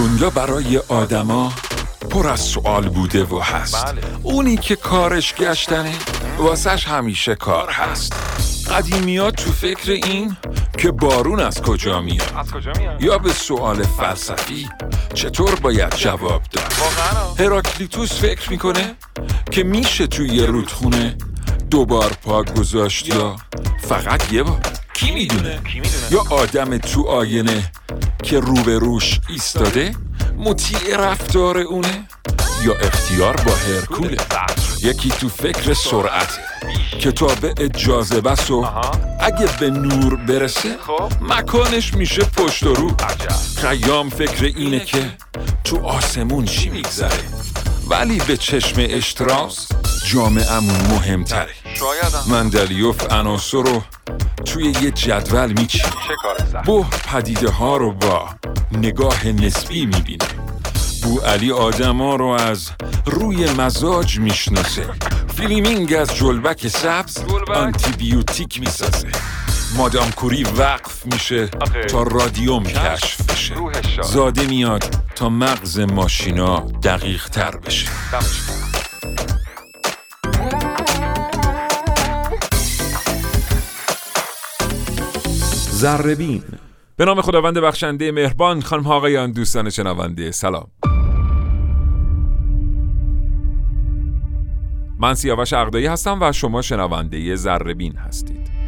دنیا برای آدما پر از سوال بوده و هست. بله. اونی که کارش گشتنه واسش همیشه کار هست. قدیمیات تو فکر این که بارون از کجا میاد؟ از کجا میاد؟ یا به سوال فلسفی چطور باید جواب داد؟ هراکلیتوس فکر می‌کنه که میشه توی یه رودخونه دوبار پا گذاشت یا فقط یه بار؟ کی می‌دونه؟ یا آدم تو آینه که روبروش ایستاده؟ مطیع رفتار اونه؟ یا اختیار با هرکوله؟ یکی تو فکر به اجازه بس و. اگه به نور برسه خب. مکانش میشه پشت و رو. خیام فکر اینه که تو آسمون چی میگذره؟ ولی به چشم اشتراس جامعمون مهمتره. شایدم. مندلیوف عناصر رو توی یه جدول میچینه بو پدیده ها رو با نگاه نسبی می‌بینه. بو علی آدما رو از روی مزاج می‌شناسه. فیلیمینگ از جلبک سبز جلبک؟ آنتی بیوتیک می‌سازه. مادام کوری وقف میشه. تا رادیوم کشف بشه. زاده میاد تا مغز ماشینا دقیق تر بشه. زربین به نام خداوند بخشنده مهربان خانم ها آقایان دوستان شنونده سلام من سیاوش عقدایی هستم و شما شنونده زربین هستید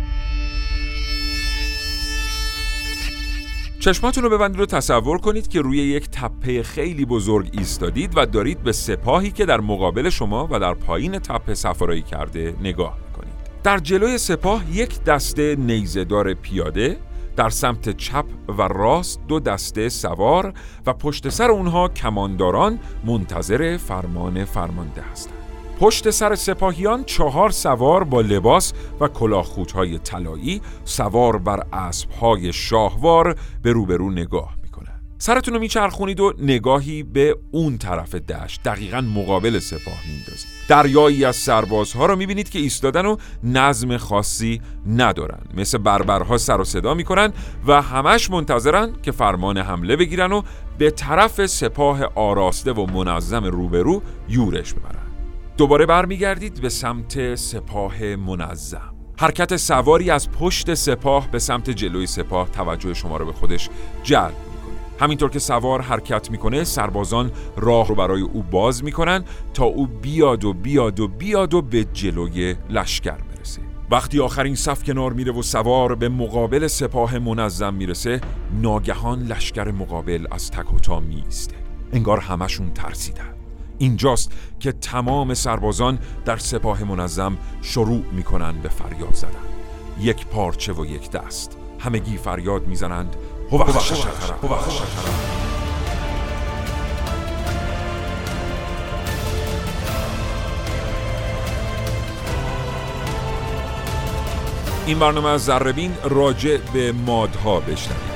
چشماتون رو ببندید و تصور کنید که روی یک تپه خیلی بزرگ ایستادید و دارید به سپاهی که در مقابل شما و در پایین تپه سفرایی کرده نگاه می‌کنید. در جلوی سپاه یک دسته نیزهدار پیاده در سمت چپ و راست دو دسته سوار و پشت سر اونها کمانداران منتظر فرمان فرمانده هستند. پشت سر سپاهیان چهار سوار با لباس و کلاهخودهای طلایی سوار بر اسبهای شاهوار به روبرو نگاه سرتون رو میچرخونید و نگاهی به اون طرف دشت دقیقا مقابل سپاه میندازید دریایی از سربازها رو می‌بینید که ایستادن و نظم خاصی ندارن. مثل بربرها سر و صدا می‌کنن و همش منتظرن که فرمان حمله بگیرن و به طرف سپاه آراسته و منظم روبرو یورش ببرن. دوباره برمیگردید به سمت سپاه منظم. حرکت سواری از پشت سپاه به سمت جلوی سپاه توجه شما رو به خودش جلب می‌کنه. همینطور که سوار حرکت می‌کنه سربازان راه رو برای او باز می‌کنن تا او بیاد و بیاد و بیاد و به جلوی لشکر برسه. وقتی آخرین صف کنار میره و سوار به مقابل سپاه منظم می‌رسه ناگهان لشکر مقابل از تک و تا میسته انگار همشون ترسیدن. اینجاست که تمام سربازان در سپاه منظم شروع می‌کنن به فریاد زدن. یک پارچه و یک دست. همگی فریاد می‌زنند. این برنامه از زربین راجع به مادها بشنوید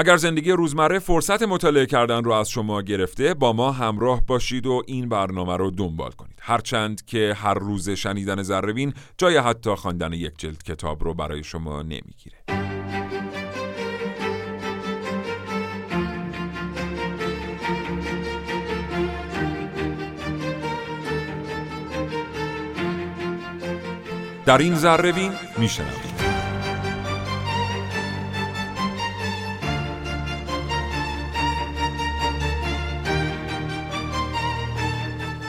اگر زندگی روزمره فرصت مطالعه کردن رو از شما گرفته با ما همراه باشید و این برنامه رو دنبال کنید. هرچند که هر روز شنیدن زربین جای حتی خواندن یک جلد کتاب رو برای شما نمی‌گیره. در این زربین میشنوید.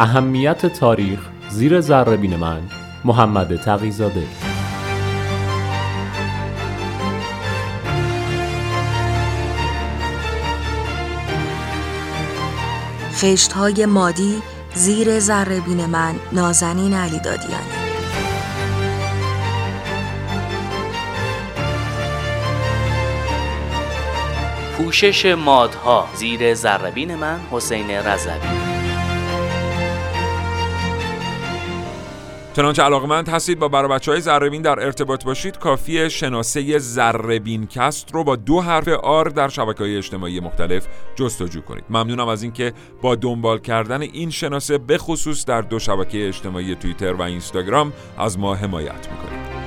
اهمیت تاریخ زیر ذرهبین من محمد تقیزاده. خشت های مادی زیر ذرهبین من نازنین علی دادیانی پوشش مادها زیر ذربین من حسین رضوی. چنانچه علاقمند هستید با برای بچه های زربین در ارتباط باشید کافی شناسه زربین کست رو با دو حرف آر در شبکه های اجتماعی مختلف جستجو کنید. ممنونم از اینکه با دنبال کردن این شناسه به خصوص در دو شبکه اجتماعی توییتر و اینستاگرام از ما حمایت می‌کنید.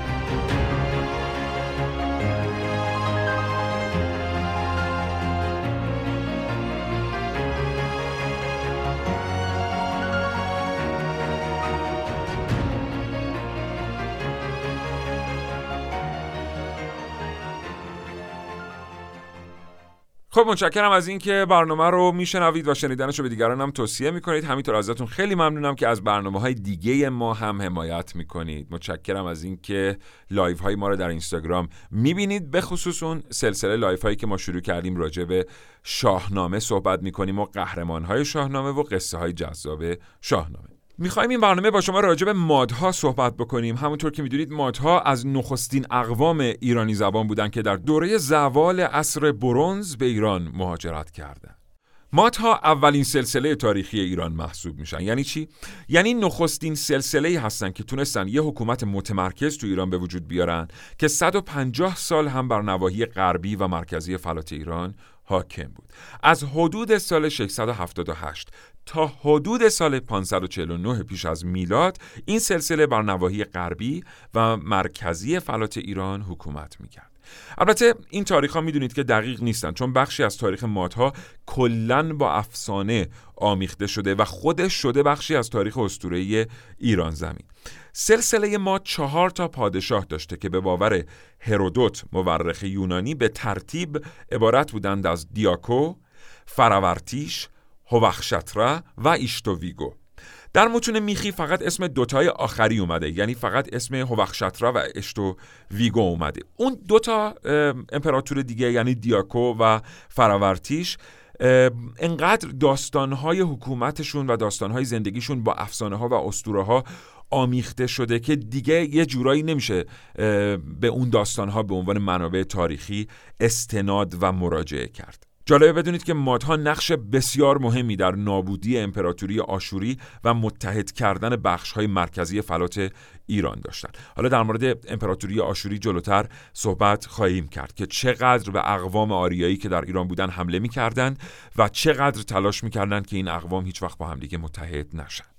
خب متشکرم از اینکه برنامه رو میشنوید و شنیدنش رو به دیگران هم توصیه می‌کنید. همینطور ازتون خیلی ممنونم که از برنامه های دیگه ما هم حمایت می‌کنید. متشکرم از اینکه live های ما رو در اینستاگرام می‌بینید. به خصوص اون سلسله live هایی که ما شروع کردیم راجع به شاهنامه صحبت می‌کنیم و قهرمان های شاهنامه و قصه های جذاب شاهنامه. می‌خوایم این برنامه با شما راجع به مادها صحبت بکنیم. همونطور که می‌دونید مادها از نخستین اقوام ایرانی زبان بودن که در دوره زوال عصر برونز به ایران مهاجرت کردند. مادها اولین سلسله تاریخی ایران محسوب میشن. یعنی چی؟ یعنی نخستین سلسله هستن که تونستن یه حکومت متمرکز تو ایران به وجود بیارن که 150 سال هم بر نواحی غربی و مرکزی فلات ایران حاکم بود. از حدود سال 678 تا حدود سال 549 پیش از میلاد این سلسله بر نواحی غربی و مرکزی فلات ایران حکومت می‌کرد. البته این تاریخ ها می‌دونید که دقیق نیستن چون بخشی از تاریخ مادها کلا با افسانه آمیخته شده و خودش شده بخشی از تاریخ اسطوره‌ای ایران زمین. سلسله ما چهار تا پادشاه داشته که به باور هرودوت مورخ یونانی به ترتیب عبارت بودند از دیاکو، فراورتیش، هوخشترا و ایشتوویگو. در متون میخی فقط اسم دوتای آخری اومده یعنی فقط اسم هوخشترا و اشتو ویگو اومده. اون دوتا امپراتور دیگه یعنی دیاکو و فراورتیش انقدر داستانهای حکومتشون و داستانهای زندگیشون با افسانه ها و اسطوره ها آمیخته شده که دیگه یه جورایی نمیشه به اون داستانها به عنوان منابع تاریخی استناد و مراجعه کرد. جالبه بدونید که مادها نقش بسیار مهمی در نابودی امپراتوری آشوری و متحد کردن های مرکزی فلات ایران داشتند. حالا در مورد امپراتوری آشوری جلوتر صحبت خواهیم کرد که چقدر به اقوام آریایی که در ایران بودن حمله می‌کردند و چقدر تلاش می‌کردند که این اقوام هیچ وقت با همدیگه متحد نشن.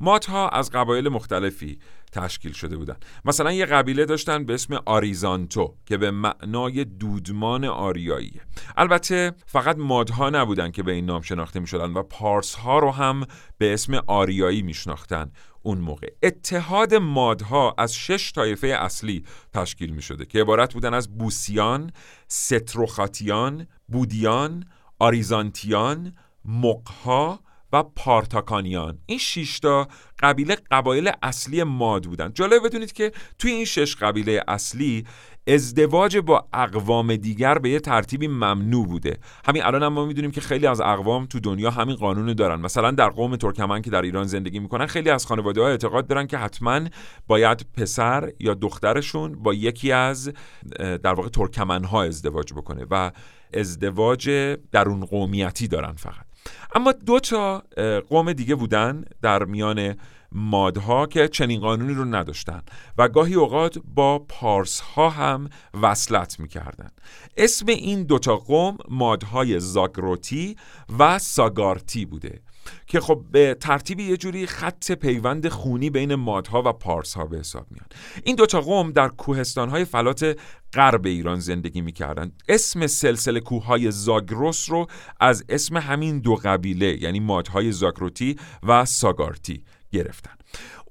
ماتها از قبایل مختلفی تشکیل شده بودن مثلا یه قبیله داشتن به اسم آریزانتو که به معنای دودمان آریایی. البته فقط مادها نبودن که به این نام شناخته می شدن و پارس ها رو هم به اسم آریایی می شناختن اون موقع. اتحاد مادها از شش طایفه اصلی تشکیل می شده که عبارت بودن از بوسیان، ستروخاتیان، بودیان، آریزانتیان، مقها و پارتاکانیان. این شیشتا قبیله قبایل اصلی ماد بودن. جالب بدونید که توی این شش قبیله اصلی ازدواج با اقوام دیگر به یه ترتیبی ممنوع بوده. همین الان هم ما می‌دونیم که خیلی از اقوام تو دنیا همین قانون دارن. مثلا در قوم ترکمن که در ایران زندگی می‌کنن خیلی از خانواده ها اعتقاد دارن که حتما باید پسر یا دخترشون با یکی از در واقع ترکمن ها ازدواج بکنه و ازدواج درون قومیتی دارن فقط. اما دو تا قوم دیگه بودن در میان مادها که چنین قانونی رو نداشتن و گاهی اوقات با پارس ها هم وصلت می‌کردن. اسم این دوتا قوم مادهای زاگروتی و ساگارتی بوده. که خب به ترتیب یه جوری خط پیوند خونی بین مادها و پارس ها به حساب میان این دوتا قوم در کوهستان های فلات غرب ایران زندگی می‌کردن. اسم سلسله کوههای زاگروس رو از اسم همین دو قبیله یعنی مادهای زاگروتی و ساگارتی گرفتن.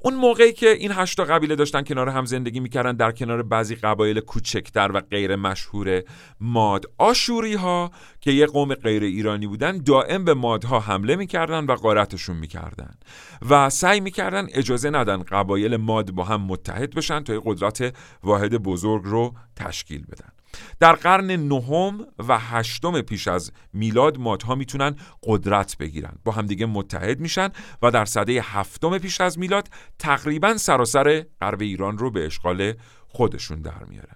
اون موقعی که این هشتا قبیله داشتن کنار هم زندگی می‌کردن در کنار بعضی قبایل کوچکتر و غیر مشهور ماد آشوری ها که یه قوم غیر ایرانی بودن دائم به مادها حمله می‌کردن و غارتشون می‌کردن و سعی می‌کردن اجازه ندن قبایل ماد با هم متحد بشن تا یه قدرت واحد بزرگ رو تشکیل بدن. در قرن نهم و هشتم پیش از میلاد مادها می‌تونن قدرت بگیرن. با همدیگه متحد میشن و در سده هفتم پیش از میلاد تقریبا سراسر غرب ایران رو به اشغال خودشون در میارن.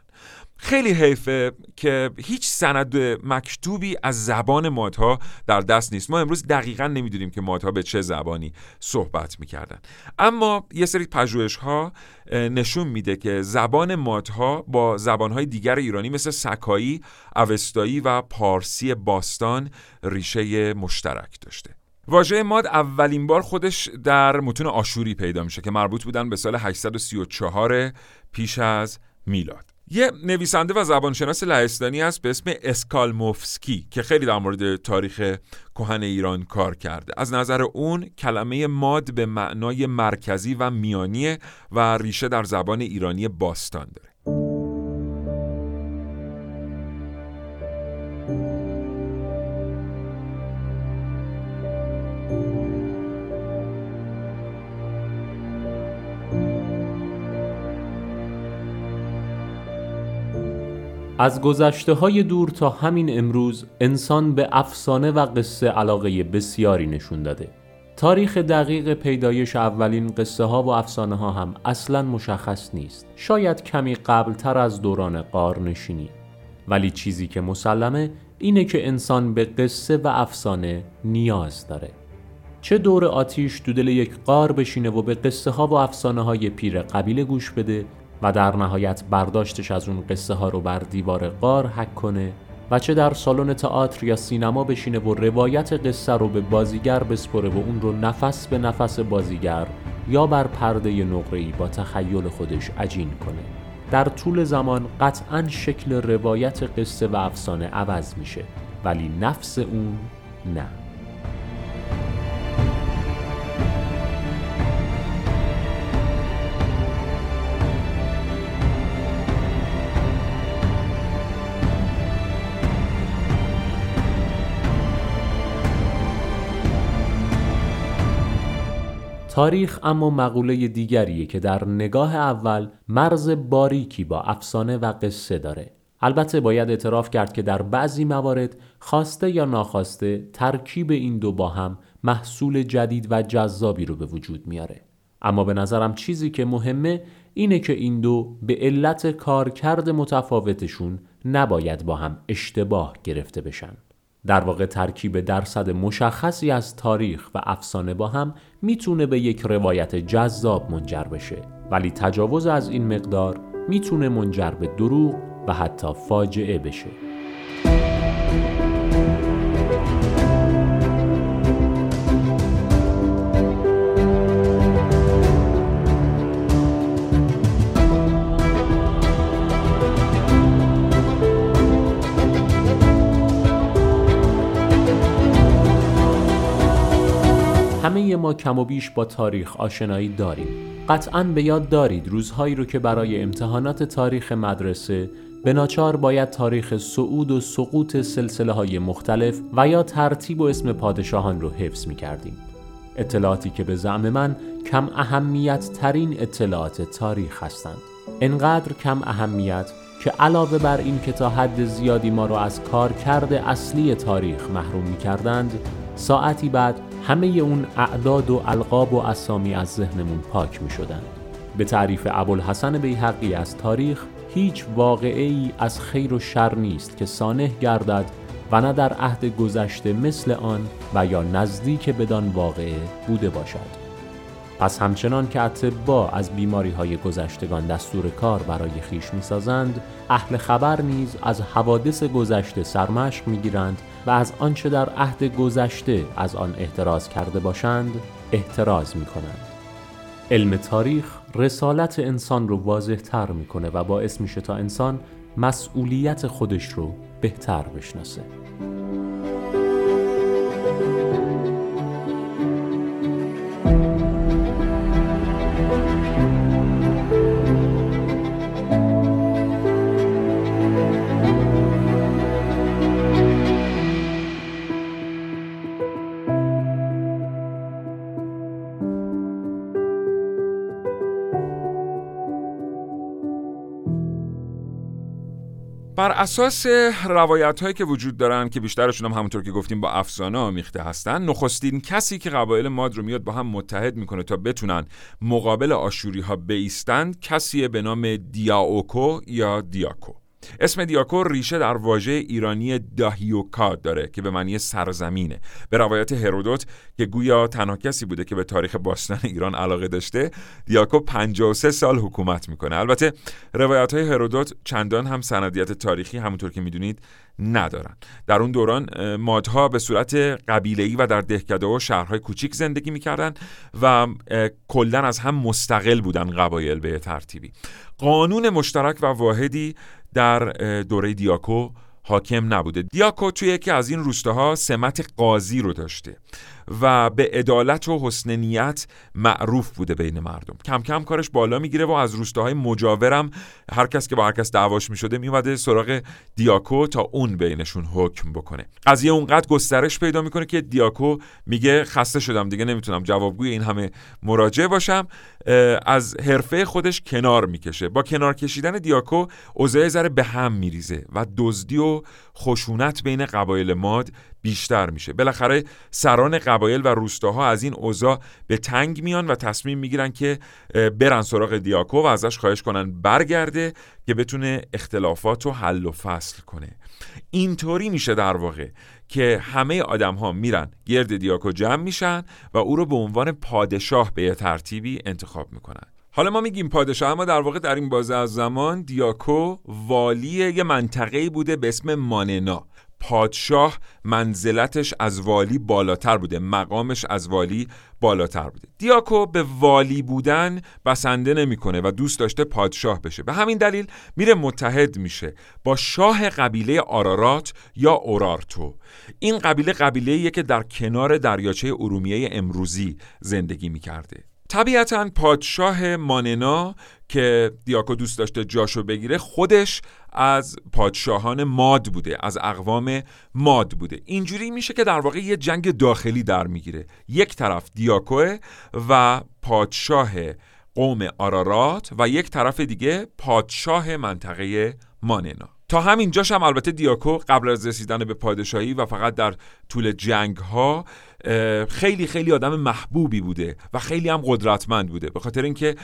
خیلی حیفه که هیچ سند مکتوبی از زبان مادها در دست نیست. ما امروز دقیقا نمی‌دونیم که مادها به چه زبانی صحبت می‌کردن. اما یه سری پژوهش ها نشون میده که زبان مادها با زبانهای دیگر ایرانی مثل سکایی، اوستایی و پارسی باستان ریشه مشترک داشته. واژه ماد اولین بار خودش در متون آشوری پیدا میشه که مربوط بودن به سال 834 پیش از میلاد. یه نویسنده و زبانشناس لهستانی هست به اسم اسکالموفسکی که خیلی در مورد تاریخ کهن ایران کار کرده. از نظر اون کلمه ماد به معنای مرکزی و میانی و ریشه در زبان ایرانی باستان داره. از گذشته های دور تا همین امروز انسان به افسانه و قصه علاقه بسیاری نشون داده. تاریخ دقیق پیدایش اولین قصه ها و افسانه ها هم اصلا مشخص نیست. شاید کمی قبلتر از دوران قارنشینی. ولی چیزی که مسلمه اینه که انسان به قصه و افسانه نیاز داره. چه دور آتیش تو دل یک قار بشینه و به قصه ها و افسانه های پیر قبیله گوش بده و در نهایت برداشتش از اون قصه ها رو بر دیوار قار حک کنه و چه در سالن تئاتر یا سینما بشینه و روایت قصه رو به بازیگر بسپره و اون رو نفس به نفس بازیگر یا بر پرده نقره‌ای با تخیل خودش عجین کنه. در طول زمان قطعا شکل روایت قصه و افسانه عوض میشه ولی نفس اون نه. تاریخ اما مقوله دیگریه که در نگاه اول مرز باریکی با افسانه و قصه داره. البته باید اعتراف کرد که در بعضی موارد خواسته یا ناخواسته ترکیب این دو با هم محصول جدید و جذابی رو به وجود میاره. اما به نظرم چیزی که مهمه اینه که این دو به علت کارکرد متفاوتشون نباید با هم اشتباه گرفته بشن. در واقع ترکیب درصد مشخصی از تاریخ و افسانه با هم می‌تونه به یک روایت جذاب منجر بشه. ولی تجاوز از این مقدار می‌تونه منجر به دروغ و حتی فاجعه بشه. کم و بیش با تاریخ آشنایی داریم قطعا به یاد دارید روزهایی رو که برای امتحانات تاریخ مدرسه به ناچار باید تاریخ صعود و سقوط سلسله های مختلف و یا ترتیب و اسم پادشاهان رو حفظ می کردیم. اطلاعاتی که به زعم من کم اهمیت ترین اطلاعات تاریخ هستند. انقدر کم اهمیت که علاوه بر این که تا حد زیادی ما رو از کارکرد اصلی تاریخ محروم می کردند ساعتی بعد همه اون اعداد و القاب و اسامی از ذهنمون پاک می شدن. به تعریف ابوالحسن بیهقی از تاریخ هیچ واقعه ای از خیر و شر نیست که سانح گردد و نه در عهد گذشته مثل آن و یا نزدیک بدان واقعه بوده باشد پس همچنان که اطبا از بیماری های گذشتگان دستور کار برای خیش می سازند اهل خبر نیز از حوادث گذشته سرمشق می گیرند و از آنچه در عهد گذشته از آن احتراز کرده باشند احتراز می کنند علم تاریخ رسالت انسان رو واضح تر می‌کنه و باعث میشه تا انسان مسئولیت خودش رو بهتر بشناسه. بر اساس روایت هایی که وجود دارن که بیشترشون هم همونطور که گفتیم با افسانه آمیخته هستن نخستین کسی که قبایل ماد رو میاد با هم متحد می‌کنه تا بتونن مقابل آشوری ها بیستند کسی به نام دیاوکو یا دیاکو. اسم دیاکو ریشه در واژه ایرانی داهیوکا داره که به معنی سرزمینه. به روایت هرودوت که گویا تنها کسی بوده که به تاریخ باستان ایران علاقه داشته دیاکو 53 سال حکومت می‌کنه. البته روایت های هرودوت چندان هم سندیت تاریخی همونطور که می‌دونید ندارن. در اون دوران مادها به صورت قبیله‌ای و در دهکده و شهرهای کوچیک زندگی می‌کردن و کلا از هم مستقل بودن قبایل به ترتیبی. قانون مشترک و واحدی در دوره دیاکو حاکم نبوده. دیاکو توی یکی از این روستاها سمت قاضی رو داشته. و به عدالت و حسن نیت معروف بوده بین مردم. کم کم کارش بالا می‌گیره و از روستاهای مجاورم هر کس که با هر کس دعواش می‌شده میومده سراغ دیاکو تا اون بینشون حکم بکنه. قضیه اونقدر گسترش پیدا می‌کنه که دیاکو میگه خسته شدم دیگه نمی‌تونم جوابگوی این همه مراجعه باشم. از حرفه خودش کنار می‌کشه. با کنار کشیدن دیاکو اوضاع ذره به هم میریزه و دزدی و خشونت بین قبایل ماد بیشتر میشه. بالاخره سران قبایل و روستاها از این اوضاع به تنگ میان و تصمیم می‌گیرن که برن سراغ دیاکو و ازش خواهش کنن برگرده که بتونه اختلافات رو حل و فصل کنه. اینطوری میشه در واقع که همه آدم ها میرن گرد دیاکو جمع میشن و او رو به عنوان پادشاه به ترتیبی انتخاب می‌کنن. حالا ما میگیم پادشاه اما در واقع در این بازه از زمان دیاکو والی یه منطقه بوده به اسم ماننا. پادشاه منزلتش از والی بالاتر بوده مقامش از والی بالاتر بوده. دیاکو به والی بودن بسنده نمی‌کنه و دوست داشته پادشاه بشه. به همین دلیل میره متحد میشه با شاه قبیله آرارات یا اورارتو. این قبیله قبیله که در کنار دریاچه ارومیه امروزی زندگی می‌کرده. طبیعتا پادشاه ماننا که دیاکو دوست داشته جاشو بگیره خودش از پادشاهان ماد بوده از اقوام ماد بوده. اینجوری میشه که در واقع یه جنگ داخلی در می‌گیره. یک طرف دیاکوه و پادشاه قوم آرارات و یک طرف دیگه پادشاه منطقه ماننا. تا همین جاش هم البته دیاکو قبل از رسیدن به پادشاهی و فقط در طول جنگ ها خیلی خیلی آدم محبوبی بوده و خیلی هم قدرتمند بوده. به خاطر اینکه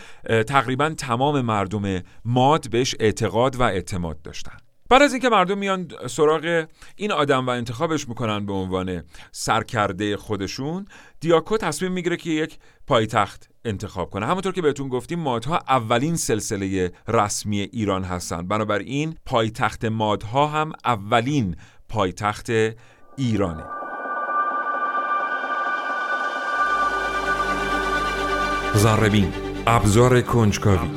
تقریبا تمام مردم ماد بهش اعتقاد و اعتماد داشتن. بعد از اینکه مردم میان سراغ این آدم و انتخابش می‌کنن به عنوان سرکرده خودشون دیاکو تصمیم می‌گیره که یک پایتخت انتخاب کنه. همونطور که بهتون گفتیم مادها اولین سلسله رسمی ایران هستند بنابراین پایتخت مادها هم اولین پایتخت ایرانه. زربین ابزار کنجکاوی.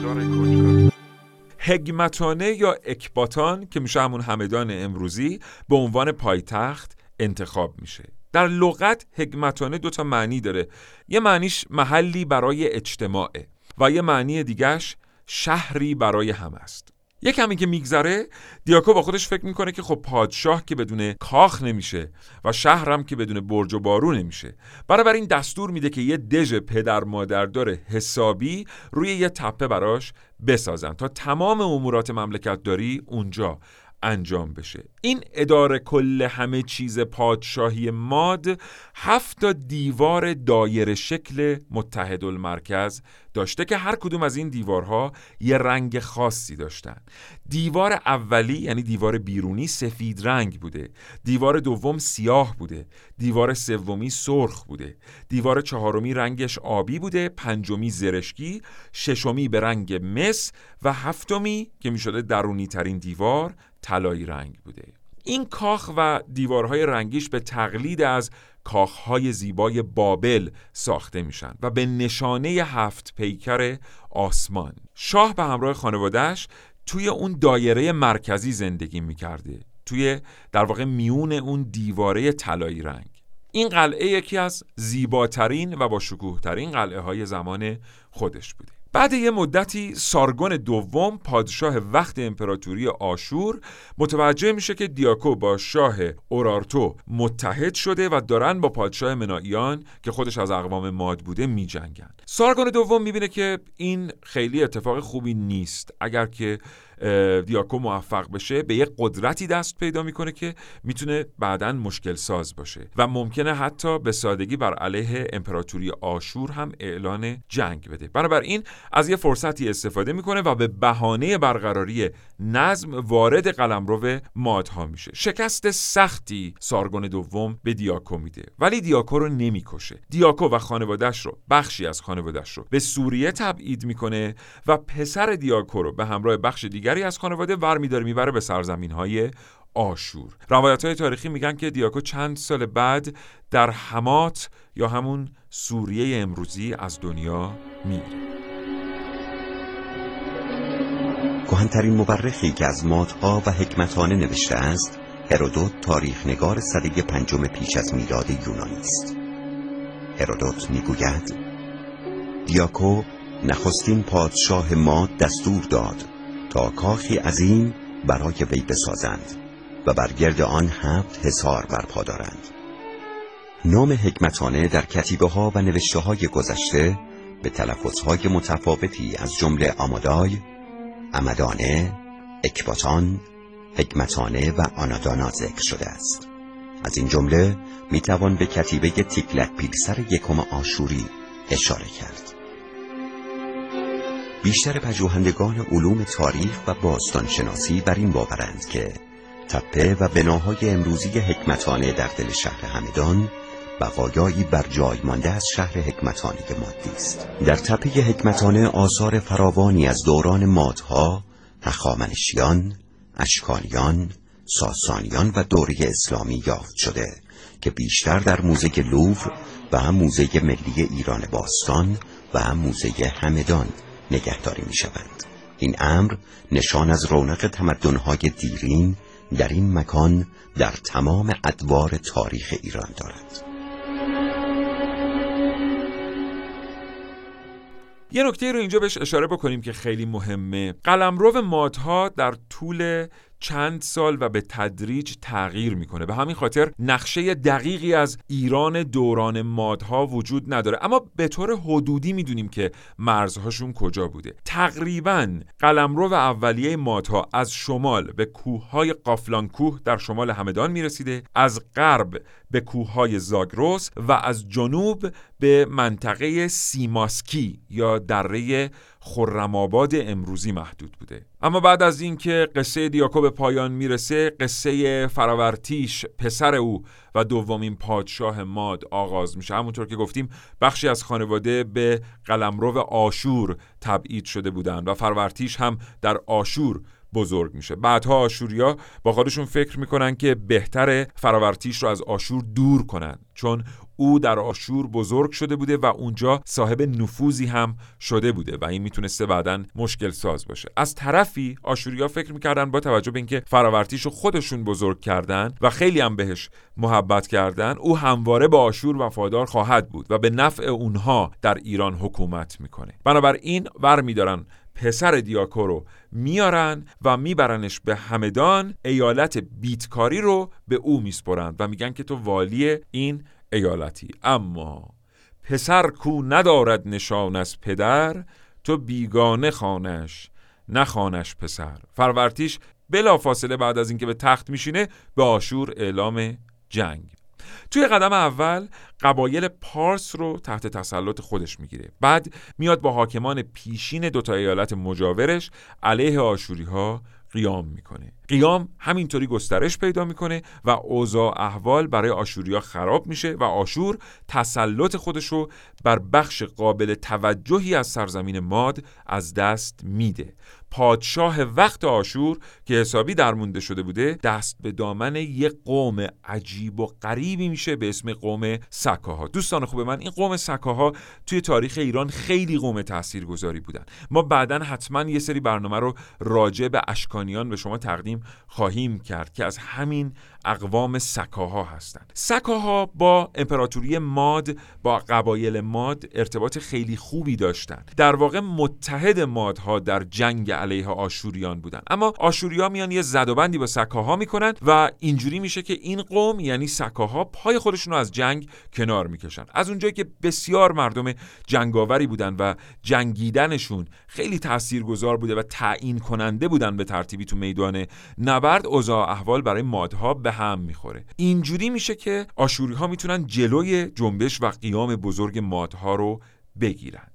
هگمتانه یا اکباتان که میشه همون همدان امروزی به عنوان پایتخت انتخاب میشه. در لغت هگمتانه دوتا معنی داره. یه معنیش محلی برای اجتماعه و یه معنی دیگهش شهری برای هم است. یه کمی که میگذره دیاکو با خودش فکر می‌کنه که خب پادشاه که بدون کاخ نمیشه و شهرم که بدون برج و بارو نمیشه. برای این دستور میده که یه دژ پدر مادر داره حسابی روی یه تپه براش بسازن تا تمام امورات مملکت داری اونجا. انجام بشه. این اداره کل همه چیز پادشاهی ماد هفت دیوار دایر شکل متحد المرکز داشته که هر کدوم از این دیوارها یه رنگ خاصی داشتن. دیوار اولی یعنی دیوار بیرونی سفید رنگ بوده. دیوار دوم سیاه بوده. دیوار سومی سرخ بوده. دیوار چهارمی رنگش آبی بوده. پنجمی زرشکی. ششمی به رنگ مس. و هفتمی که می شده درونی ترین دیوار طلایی رنگ بوده. این کاخ و دیوارهای رنگیش به تقلید از کاخهای زیبای بابل ساخته میشن و به نشانه هفت پیکر آسمان. شاه به همراه خانوادهش توی اون دایره مرکزی زندگی می‌کرده توی در واقع میون اون دیواره طلایی رنگ. این قلعه یکی از زیباترین و با شکوهترین قلعه های زمان خودش بوده. بعد یه مدتی سارگون دوم پادشاه وقت امپراتوری آشور متوجه میشه که دیاکو با شاه اورارتو متحد شده و دارن با پادشاه منائیان که خودش از اقوام ماد بوده میجنگن. سارگون دوم می‌بینه که این خیلی اتفاق خوبی نیست. اگر که دیاکو موفق بشه به یه قدرتی دست پیدا می‌کنه که می‌تونه بعدا مشکل ساز باشه. و ممکنه حتی به سادگی بر علیه امپراتوری آشور هم اعلان جنگ بده. بنابراین از یه فرصتی استفاده می‌کنه و به بهانه برقراری نظم وارد قلمرو مادها میشه. شکست سختی سارگون دوم به دیاکو میده. ولی دیاکو رو نمی‌کشه. دیاکو و خانوادش رو بخشی از خانوادش رو به سوریه تبعید می‌کنه و پسر دیاکو رو به همراه بخش دیگری از خانواده ور میداره می‌بره به سرزمین های آشور. روایت های تاریخی میگن که دیاکو چند سال بعد در حمات یا همون سوریه امروزی از دنیا میره. کهنترین مورخی که از مادها و حکمتانه نوشته است هرودوت تاریخ نگار صده پنجم پیش از میلاد یونانی است. هرودوت می‌گوید دیاکو نخستین پادشاه ماد دستور داد تا کاخی عظیم برای وی بسازند و بر گرد آن هفت حصار برپا دارند. نام حکمتانه در کتیبه ها و نوشته های گذشته به تلفظ های متفاوتی از جمله آمادای، امدانه، اکباتان، حکمتانه و آنادانا ذکر شده است. از این جمله می توان به کتیبه تیکلک پیلسر یکم آشوری اشاره کرد. بیشتر پژوهندگان علوم تاریخ و باستانشناسی بر این باورند که تپه و بناهای امروزی حکمتانه در دل شهر همدان بقایایی بر جای مانده از شهر حکمتانه مادی است. در تپه حکمتانه آثار فراوانی از دوران مادها هخامنشیان اشکانیان ساسانیان و دوره اسلامی یافت شده که بیشتر در موزه لوور و موزه ملی ایران باستان و موزه همدان نگهداری می شوند. این امر نشان از رونق تمدنهای دیرین در این مکان در تمام ادوار تاریخ ایران دارد. یه نکته رو اینجا بهش اشاره بکنیم که خیلی مهمه قلمرو مادها در طول چند سال و به تدریج تغییر می‌کنه. به همین خاطر نقشه دقیقی از ایران دوران مادها وجود نداره. اما به طور حدودی می‌دونیم که مرزهاشون کجا بوده. تقریبا قلمرو و اولیه مادها از شمال به کوههای قافلان کوه در شمال همدان می‌رسیده از غرب به کوههای زاگروس و از جنوب به منطقه سیماسکی یا دره خرم‌آباد امروزی محدود بوده. اما بعد از اینکه قصه دیاکو به پایان می‌رسه قصه فراورتیش پسر او و دومین پادشاه ماد آغاز میشه. همونطور که گفتیم بخشی از خانواده به قلمرو آشور تبعید شده بودند و فراورتیش هم در آشور بزرگ میشه. بعدها آشوریا با خودشون فکر می‌کنن که بهتر فراورتیش رو از آشور دور کنن چون او در آشور بزرگ شده بوده و اونجا صاحب نفوذی هم شده بوده و این می‌تونسته بعدا مشکل ساز باشه. از طرفی آشوریا فکر می‌کردن با توجه به اینکه فراورتیش رو خودشون بزرگ کردن و خیلی هم بهش محبت کردن او همواره به آشور وفادار خواهد بود و به نفع اونها در ایران حکومت می‌کنه. بنابراین ور میدارن پسر دیاکو رو میارن و میبرنش به همدان ایالت بیتکاری رو به او میسپرند و میگن که تو والی این ایالتی. اما پسر کو ندارد نشان از پدر تو بیگانه خانش نخانش پسر. فرورتیش بلا فاصله بعد از اینکه به تخت میشینه به آشور اعلام جنگ. توی قدم اول قبایل پارس رو تحت تسلط خودش می‌گیره. بعد میاد با حاکمان پیشین دوتا ایالت مجاورش علیه آشوری ها قیام می‌کنه. قیام همینطوری گسترش پیدا می‌کنه و اوضاع احوال برای آشوریا خراب میشه و آشور تسلط خودش رو بر بخش قابل توجهی از سرزمین ماد از دست میده. پادشاه وقت آشور که حسابی درمونده شده بوده دست به دامن یک قوم عجیب و غریبی میشه به اسم قوم سکاها. دوستان خوب من این قوم سکاها توی تاریخ ایران خیلی قوم تاثیرگذاری بودن. ما بعدا حتما یه سری برنامه رو راجع به اشکانیان به شما تقدیم خواهیم کرد که از همین اقوام سکاها هستند. سکاها با امپراتوری ماد با قبایل ماد ارتباط خیلی خوبی داشتند. در واقع متحد مادها در جنگ علیه آشوریان بودند. اما آشوریا میان یه زدوبندی با سکاها می‌کنن و اینجوری میشه که این قوم یعنی سکاها پای خودشون رو از جنگ کنار می‌کشن از اونجایی که بسیار مردم جنگاوری بودن و جنگیدنشون خیلی تاثیرگذار بوده و تعیین کننده بودن به ترتیبی تو میدان نبرد اوضاع احوال برای مادها به هم می‌خوره. اینجوری میشه که آشوری ها می‌تونن جلوی جنبش و قیام بزرگ مادها رو بگیرن.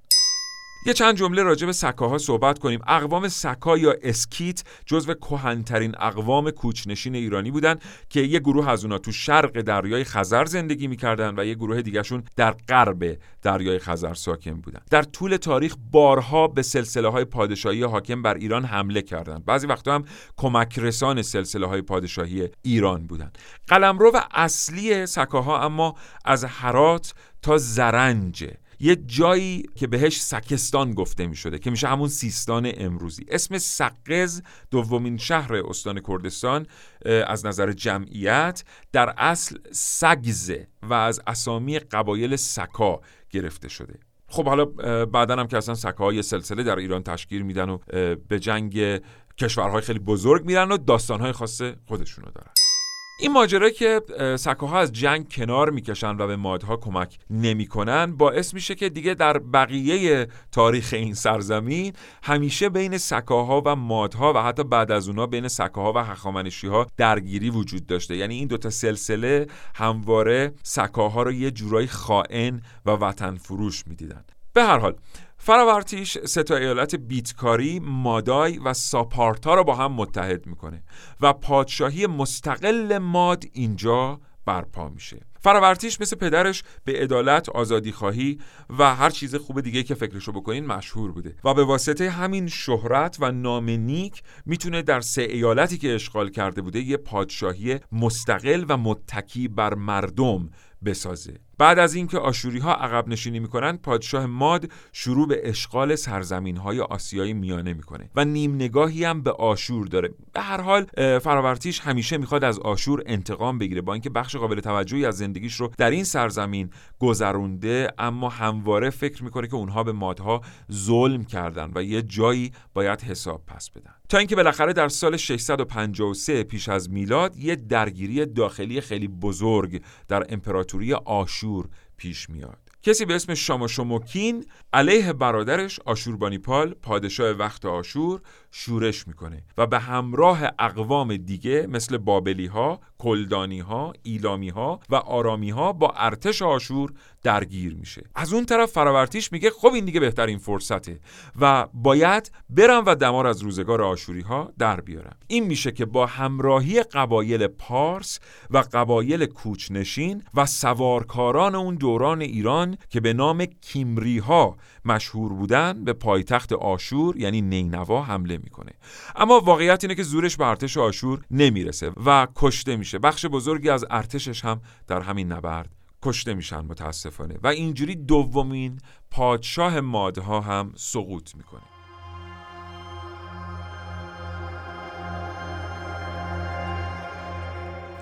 یه چند جمله راجع به سکاها صحبت کنیم. اقوام سکا یا اسکیت جزو کهنترین اقوام کوچنشین ایرانی بودن که یه گروه از اونا تو شرق دریای خزر زندگی می‌کردن و یه گروه دیگهشون در غرب دریای خزر ساکن بودن. در طول تاریخ بارها به سلسله های پادشاهی حاکم بر ایران حمله کردند. بعضی وقتا هم کمک رسان سلسله های پادشاهی ایران بودن. قلمرو اصلی سکاها اما از هرات تا زرنجه یه جایی که بهش سکستان گفته می شده که میشه همون سیستان امروزی. اسم سقز دومین شهر استان کردستان از نظر جمعیت در اصل سگزه و از اسامی قبایل سکا گرفته شده. خب حالا بعدا هم که اصلا سکا یه سلسله در ایران تشکیل میدن و به جنگ کشورهای خیلی بزرگ میرن و داستانهای خاص خودشونو دارن. این ماجرا که سکاها از جنگ کنار می‌کشن و به مادها کمک نمی‌کنن باعث میشه که دیگه در بقیه تاریخ این سرزمین همیشه بین سکاها و مادها و حتی بعد از اونا بین سکاها و هخامنشی ها درگیری وجود داشته. یعنی این دوتا سلسله همواره سکاها رو یه جورایی خائن و وطن فروش می‌دیدن. به هر حال فراورتیش سه تا ایالت بیتکاری، مادای و ساپارتا را با هم متحد می‌کنه و پادشاهی مستقل ماد اینجا برپا میشه. فراورتیش مثل پدرش به عدالت، آزادی خواهی و هر چیز خوب دیگه که فکرشو بکنین مشهور بوده و به واسطه همین شهرت و نام نیک می‌تونه در سه ایالتی که اشغال کرده بوده یه پادشاهی مستقل و متکی بر مردم بسازه. بعد از اینکه آشوری ها عقب نشینی می‌کنن پادشاه ماد شروع به اشغال سرزمین های آسیایی میانه می‌کنه و نیم نگاهی هم به آشور داره. به هر حال فراورتیش همیشه می‌خواد از آشور انتقام بگیره با اینکه بخش قابل توجهی از زندگیش رو در این سرزمین گذرونده اما همواره فکر می‌کنه که اونها به مادها ظلم کردن و یه جایی باید حساب پس بدن. تا اینکه بالاخره در سال 653 پیش از میلاد یه درگیری داخلی خیلی بزرگ در امپراتوری آشور پیش میاد. کسی به اسم شاماشوموکین علیه برادرش آشوربانیپال پادشاه وقت آشور شورش می‌کنه و به همراه اقوام دیگه مثل بابلی ها، کلدانی ها، ایلامی ها و آرامی ها با ارتش آشور درگیر میشه. از اون طرف فراورتیش میگه خب این دیگه بهترین فرصته و باید برم و دمار از روزگار آشوری ها در بیارم. این میشه که با همراهی قبایل پارس و قبایل کوچنشین و سوارکاران اون دوران ایران که به نام کیمری ها مشهور بودن به پایتخت آشور یعنی نینوا حمله می‌کنه. اما واقعیت اینه که زورش به ارتش آشور نمی‌رسه و کشته میشه. بخش بزرگی از ارتشش هم در همین نبرد کشته میشن متاسفانه و اینجوری دومین پادشاه مادها هم سقوط می‌کنه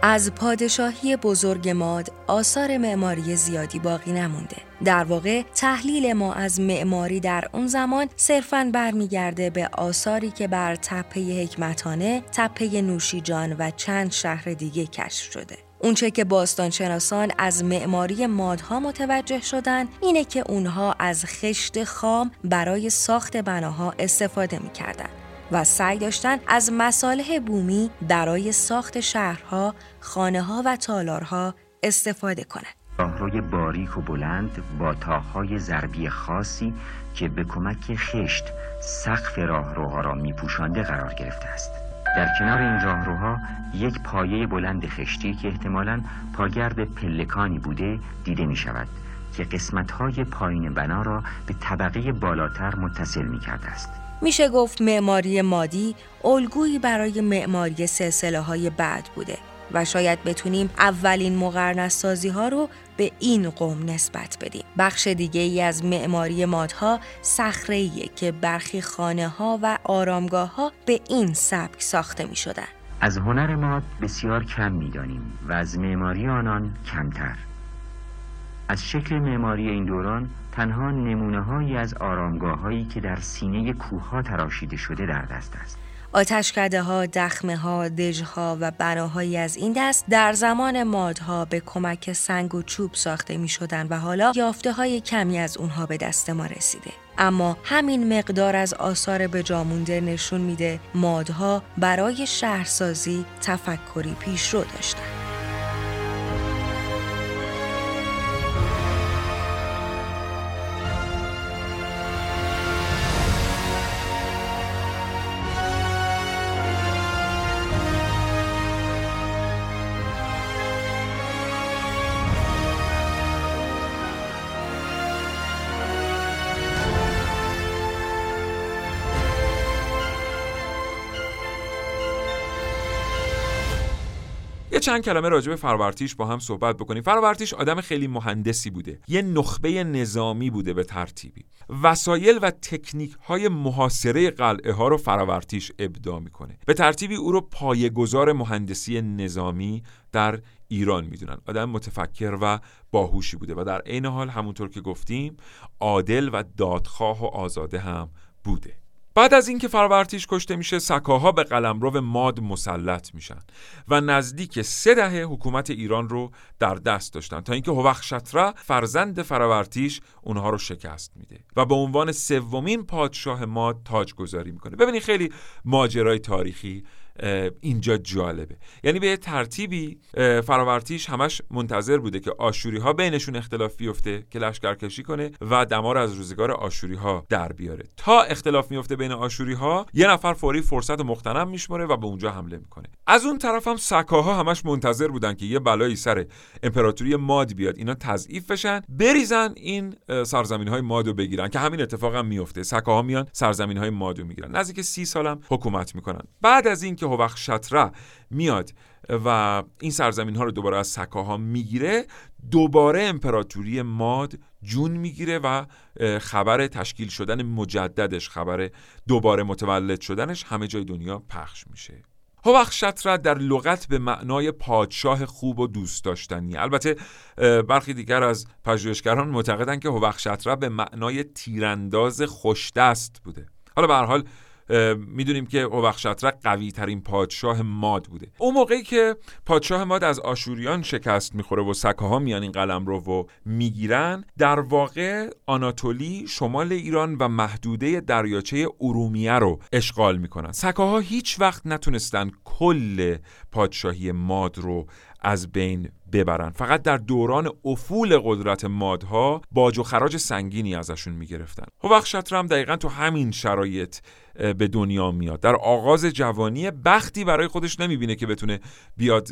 از پادشاهی بزرگ ماد آثار معماری زیادی باقی نمونده. در واقع تحلیل ما از معماری در اون زمان صرفاً برمیگرده به آثاری که بر تپه حکمتانه، تپه نوشیجان و چند شهر دیگه کشف شده. اونچه که باستانشناسان از معماری مادها متوجه شدن اینه که اونها از خشت خام برای ساخت بناها استفاده می‌کردن و سعی داشتن از مصالح بومی برای ساخت شهرها، خانه ها و تالارها استفاده کنند. راهروی باریک و بلند با تاهای ضربی خاصی که به کمک خشت سقف راهروها را میپوشانده قرار گرفته است. در کنار این راهروها یک پایه بلند خشتی که احتمالاً پاگرد پلکانی بوده دیده می شود که قسمت‌های پایین بنا را به طبقه بالاتر متصل می کرده است. میشه گفت معماری مادی الگویی برای معماری سلسله های بعد بوده و شاید بتونیم اولین مقرنس ها رو به این قوم نسبت بدیم. بخش دیگه ای از معماری مادها صخره که برخی خانه ها و آرامگاه ها به این سبک ساخته می شدن. از هنر ماد بسیار کم می‌دانیم و از معماری آنان کمتر از شکل معماری این دوران تنها نمونه هایی از آرامگاه هایی که در سینه کوه ها تراشیده شده در دست است آتشکده ها، دخمه ها، دژ ها و بناهایی از این دست در زمان مادها به کمک سنگ و چوب ساخته می شدن و حالا یافته های کمی از اونها به دست ما رسیده. اما همین مقدار از آثار به جامونده نشون میده مادها برای شهرسازی تفکری پیشرو داشتن. چند کلمه راجع به فرورتیش با هم صحبت بکنیم. فرورتیش آدم خیلی مهندسی بوده. یه نخبه نظامی بوده به ترتیبی. وسایل و تکنیک های محاصره قلعه ها رو فرورتیش ابداع می‌کنه. به ترتیبی او رو پایه‌گذار مهندسی نظامی در ایران می‌دونن. آدم متفکر و باهوشی بوده و در عین حال همونطور که گفتیم عادل و دادخواه و آزاده هم بوده. بعد از اینکه فرورتیش کشته میشه سکاها به قلمرو ماد مسلط میشن و نزدیک سه دهه حکومت ایران رو در دست داشتن تا اینکه هوخشتره فرزند فرورتیش اونها رو شکست میده و به عنوان سومین پادشاه ماد تاجگذاری می‌کنه. ببینید خیلی ماجرای تاریخی اینجا جالبه. یعنی به ترتیبی فراورتیش همش منتظر بوده که آشوری ها بینشون اختلاف بیفته که لشکرکشی کنه و دمار از روزگار آشوری ها در بیاره. تا اختلاف میفته بین آشوری ها یه نفر فوری فرصت مختنم میشمره و به اونجا حمله می‌کنه. از اون طرف هم سکاها همش منتظر بودن که یه بلایی سر امپراتوری ماد بیاد. اینا تضعیف بشن بریزن این سرزمین های مادو بگیرن که همین اتفاق هم میفته سکاها میان سرزمین های مادو می‌گیرن. نزدیک سی سالم حکومت می‌کنن. بعد از اینکه که میاد و این سرزمین ها رو دوباره از سکاها می‌گیره دوباره امپراتوری ماد جون می‌گیره و خبر تشکیل شدن مجددش خبر دوباره متولد شدنش همه جای دنیا پخش میشه. هوخشتره در لغت به معنای پادشاه خوب و دوست داشتنی. البته برخی دیگر از پژوهشگران معتقدند که هوخشتره به معنای تیرانداز خوشدست بوده. حالا به هر حال می‌دونیم که اوبخشتره قوی ترین پادشاه ماد بوده. اون موقعی که پادشاه ماد از آشوریان شکست می‌خوره و سکاها میان این قلم رو و می‌گیرن در واقع آناتولی شمال ایران و محدوده دریاچه ارومیه رو اشغال می‌کنن. سکاها هیچ وقت نتونستن کل پادشاهی ماد رو از بین ببرن. فقط در دوران افول قدرت مادها باج و خراج سنگینی ازشون می‌گرفتن. هوخشتر هم دقیقا تو همین شرایط به دنیا میاد. در آغاز جوانی بختی برای خودش نمی‌بینه که بتونه بیاد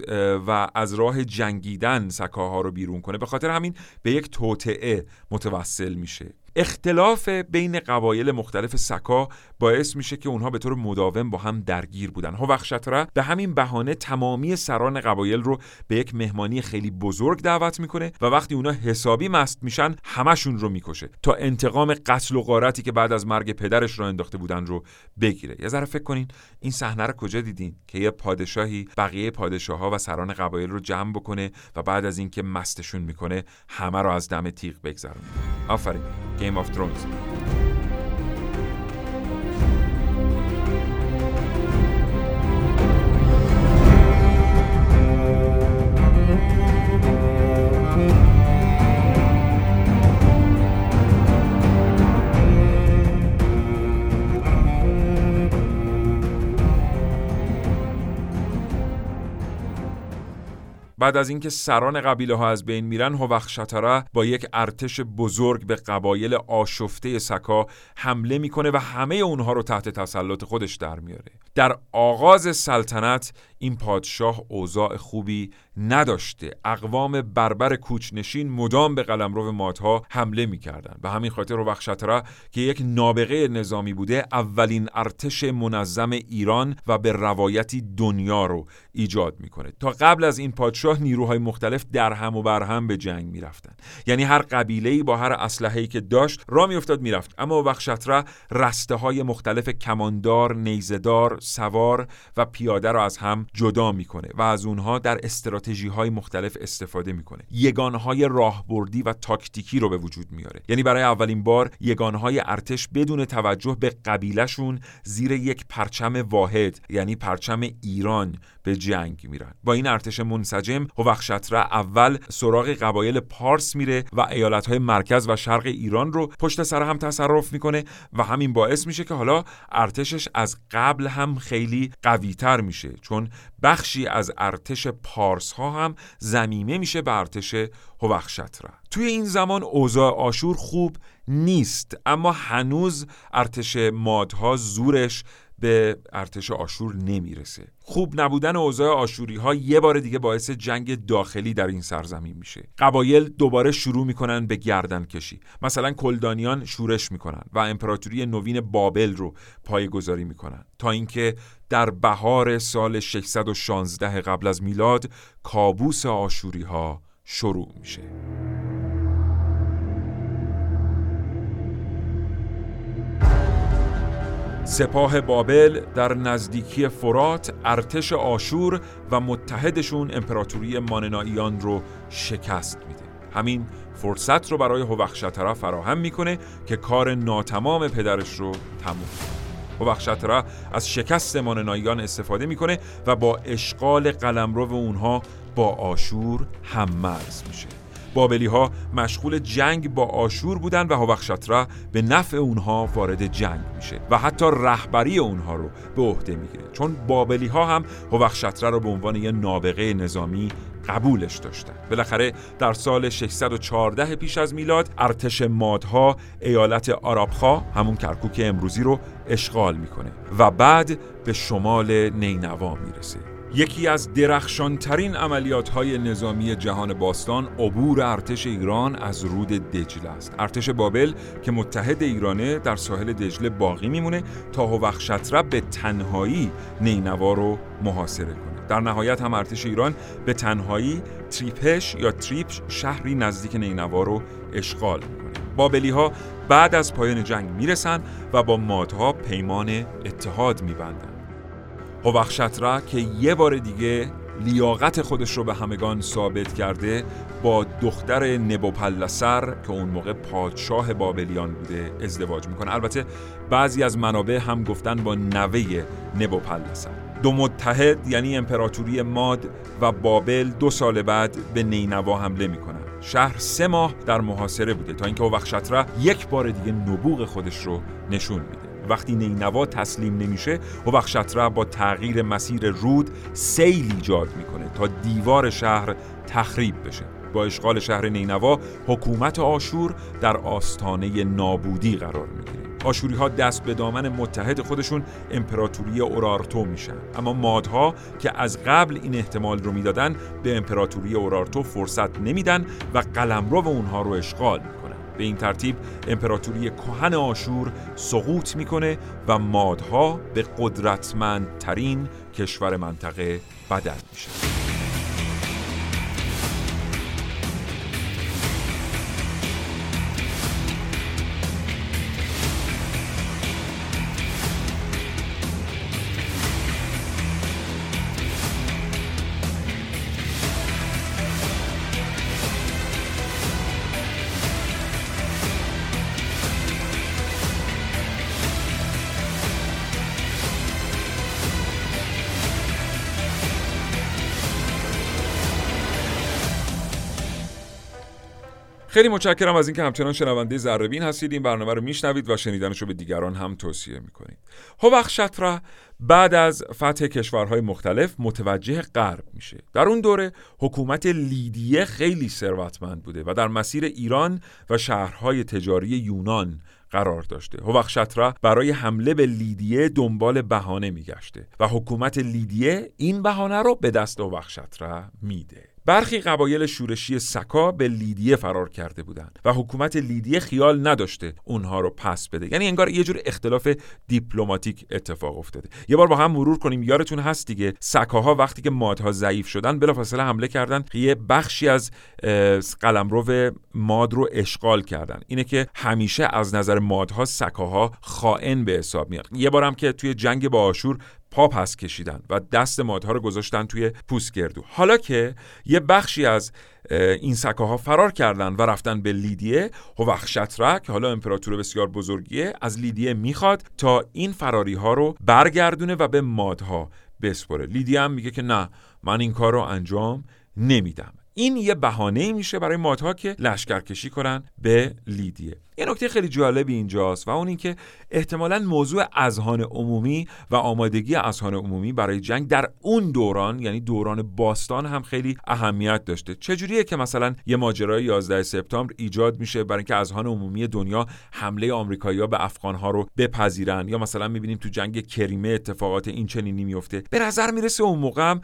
و از راه جنگیدن سکاها رو بیرون کنه. به خاطر همین به یک توطعه متوسل میشه. اختلاف بین قبایل مختلف سکا باعث میشه که اونها به طور مداوم با هم درگیر بودن. هوخشتره به همین بهانه تمامی سران قبایل رو به یک مهمانی خیلی بزرگ دعوت می‌کنه و وقتی اونها حسابی مست میشن همشون رو می‌کشه تا انتقام قتل و غارتی که بعد از مرگ پدرش را انداخته بودن رو بگیره. یه ذره فکر کنین این صحنه رو کجا دیدین که یه پادشاهی بقیه پادشاه ها و سران قبایل رو جمع بکنه و بعد از اینکه مستشون می‌کنه همه رو از دم تیغ بگذرونه. آفرین. Game of Thrones. بعد از اینکه سران قبیله ها از بین میرن هوخشتره با یک ارتش بزرگ به قبایل آشفته سکا حمله می‌کنه و همه اونها رو تحت تسلط خودش در میاره. در آغاز سلطنت این پادشاه اوضاع خوبی نداشته. اقوام بربر کوچنشین مدام به قلمرو مادها حمله می‌کردند. به همین خاطر بخشتره که یک نابغه نظامی بوده اولین ارتش منظم ایران و به روایتی دنیا رو ایجاد می‌کنه. تا قبل از این پادشاه نیروهای مختلف در هم و بر هم به جنگ می‌رفتن یعنی هر قبیله با هر اسلحه‌ای که داشت را میافتاد می‌رفت. اما بخشتره رسته های مختلف کماندار نیزدار سوار و پیاده رو از هم جدا می‌کنه و از اونها در استراتژی های مختلف استفاده می‌کنه. یگانهای راهبردی و تاکتیکی رو به وجود میاره. یعنی برای اولین بار یگانهای ارتش بدون توجه به قبیلهشون زیر یک پرچم واحد یعنی پرچم ایران به جنگ میرن. با این ارتش منسجم هوخشتره اول سراغ قبایل پارس میره و ایالتهای مرکز و شرق ایران رو پشت سر هم تصرف می‌کنه و همین باعث میشه که حالا ارتشش از قبل هم خیلی قویتر میشه. چون بخشی از ارتش پارس ها هم زمیمه میشه به ارتش هوخشتره توی این زمان اوضاع آشور خوب نیست اما هنوز ارتش مادها زورش به ارتش آشور نمی‌رسه. خوب نبودن اوضاع آشوری ها یه بار دیگه باعث جنگ داخلی در این سرزمین میشه. قبایل دوباره شروع می‌کنن به گردن کشی. مثلا کلدانیان شورش می‌کنن و امپراتوری نوین بابل رو پایگذاری می‌کنن تا اینکه در بهار سال 616 قبل از میلاد کابوس آشوری ها شروع میشه. سپاه بابل در نزدیکی فرات ارتش آشور و متحدشون امپراتوری مانناییان رو شکست میده. همین فرصت رو برای هوخشتره فراهم می‌کنه که کار ناتمام پدرش رو تموم کنه. هوخشتره از شکست مانناییان استفاده می‌کنه و با اشغال قلمرو اونها با آشور هم مرز میشه. بابلی ها مشغول جنگ با آشور بودن و هوخشتره به نفع اونها وارد جنگ میشه و حتی رهبری اونها رو به عهده می‌گیره. چون بابلی ها هم هوخشتره رو به عنوان یه نابغه نظامی قبولش داشتن. بالاخره در سال 614 پیش از میلاد ارتش مادها ایالت آرابخا همون کرکوک امروزی رو اشغال می‌کنه و بعد به شمال نینوا می‌رسه. یکی از درخشانترین عملیات های نظامی جهان باستان عبور ارتش ایران از رود دجله است. ارتش بابل که متحد ایرانه در ساحل دجله باقی میمونه تا هوخشتره به تنهایی نینوا رو محاصره کنه. در نهایت هم ارتش ایران به تنهایی تریپش یا تریپش شهری نزدیک نینوا رو اشغال می‌کنه. بابلی ها بعد از پایان جنگ می‌رسن و با مادها پیمان اتحاد میبندن. هوخشتره که یه بار دیگه لیاقت خودش رو به همگان ثابت کرده با دختر نبوپلسر که اون موقع پادشاه بابلیان بوده ازدواج می‌کنه. البته بعضی از منابع هم گفتن با نوه نبوپلسر. دو متحد یعنی امپراتوری ماد و بابل دو سال بعد به نینوا حمله می‌کنن. شهر سه ماه در محاصره بوده تا اینکه وخشتره یک بار دیگه نبوغ خودش رو نشون میده. وقتی نینوا تسلیم نمیشه هوخشتره با تغییر مسیر رود سیل ایجاد می‌کنه تا دیوار شهر تخریب بشه. با اشغال شهر نینوا حکومت آشور در آستانه نابودی قرار می‌گیره. آشوری ها دست به دامن متحد خودشون امپراتوری اورارتو میشن. اما مادها که از قبل این احتمال رو می‌دادن به امپراتوری اورارتو فرصت نمیدن و قلمرو اونها رو اشغال می‌کنن. به این ترتیب امپراتوری کهن آشور سقوط می‌کنه و مادها به قدرتمندترین کشور منطقه بدل میشه خیلی متشکرم از اینکه همچنان شنونده ذرهبین هستید. این برنامه رو میشنوید و شنیدنش رو به دیگران هم توصیه می‌کنید. هوخشتره بعد از فتح کشورهای مختلف متوجه غرب میشه. در اون دوره حکومت لیدیه خیلی ثروتمند بوده و در مسیر ایران و شهرهای تجاری یونان قرار داشته. هوخشتره برای حمله به لیدیه دنبال بهانه میگشته و حکومت لیدیه این بهانه رو به دست هوخشتره میده. برخی قبایل شورشی سکا به لیدیه فرار کرده بودند و حکومت لیدیه خیال نداشته اونها رو پس بده. یعنی انگار یه جور اختلاف دیپلماتیک اتفاق افتاده. یه بار با هم مرور کنیم. یارتون هست دیگه سکاها وقتی که مادها ضعیف شدن بلافاصله حمله کردن. یه بخشی از قلمرو ماد رو اشغال کردن. اینه که همیشه از نظر مادها سکاها خائن به حساب میاد. یه بارم که توی جنگ با آشور پا پس کشیدن و دست مادها رو گذاشتن توی پوستگردو حالا که یه بخشی از این سکه ها فرار کردن و رفتن به لیدیه هوخشتره که حالا امپراتور بسیار بزرگیه از لیدیه می‌خواد تا این فراری ها رو برگردونه و به مادها بسپره. لیدیه هم میگه که نه من این کار رو انجام نمیدم. این یه بهانه میشه برای مادها که لشکرکشی کنن به لیدیه. یه نکته خیلی جالبی اینجاست و اون اینکه احتمالا موضوع اذهان عمومی و آمادگی اذهان عمومی برای جنگ در اون دوران یعنی دوران باستان هم خیلی اهمیت داشته. چجوریه که مثلا یه ماجرای 11 سپتامبر ایجاد میشه برای اینکه اذهان عمومی دنیا حمله آمریکایی‌ها به افغانها رو بپذیرن؟ یا مثلا می‌بینیم تو جنگ کریمه اتفاقات این چنینی میفته به نظر می‌رسه اون موقع هم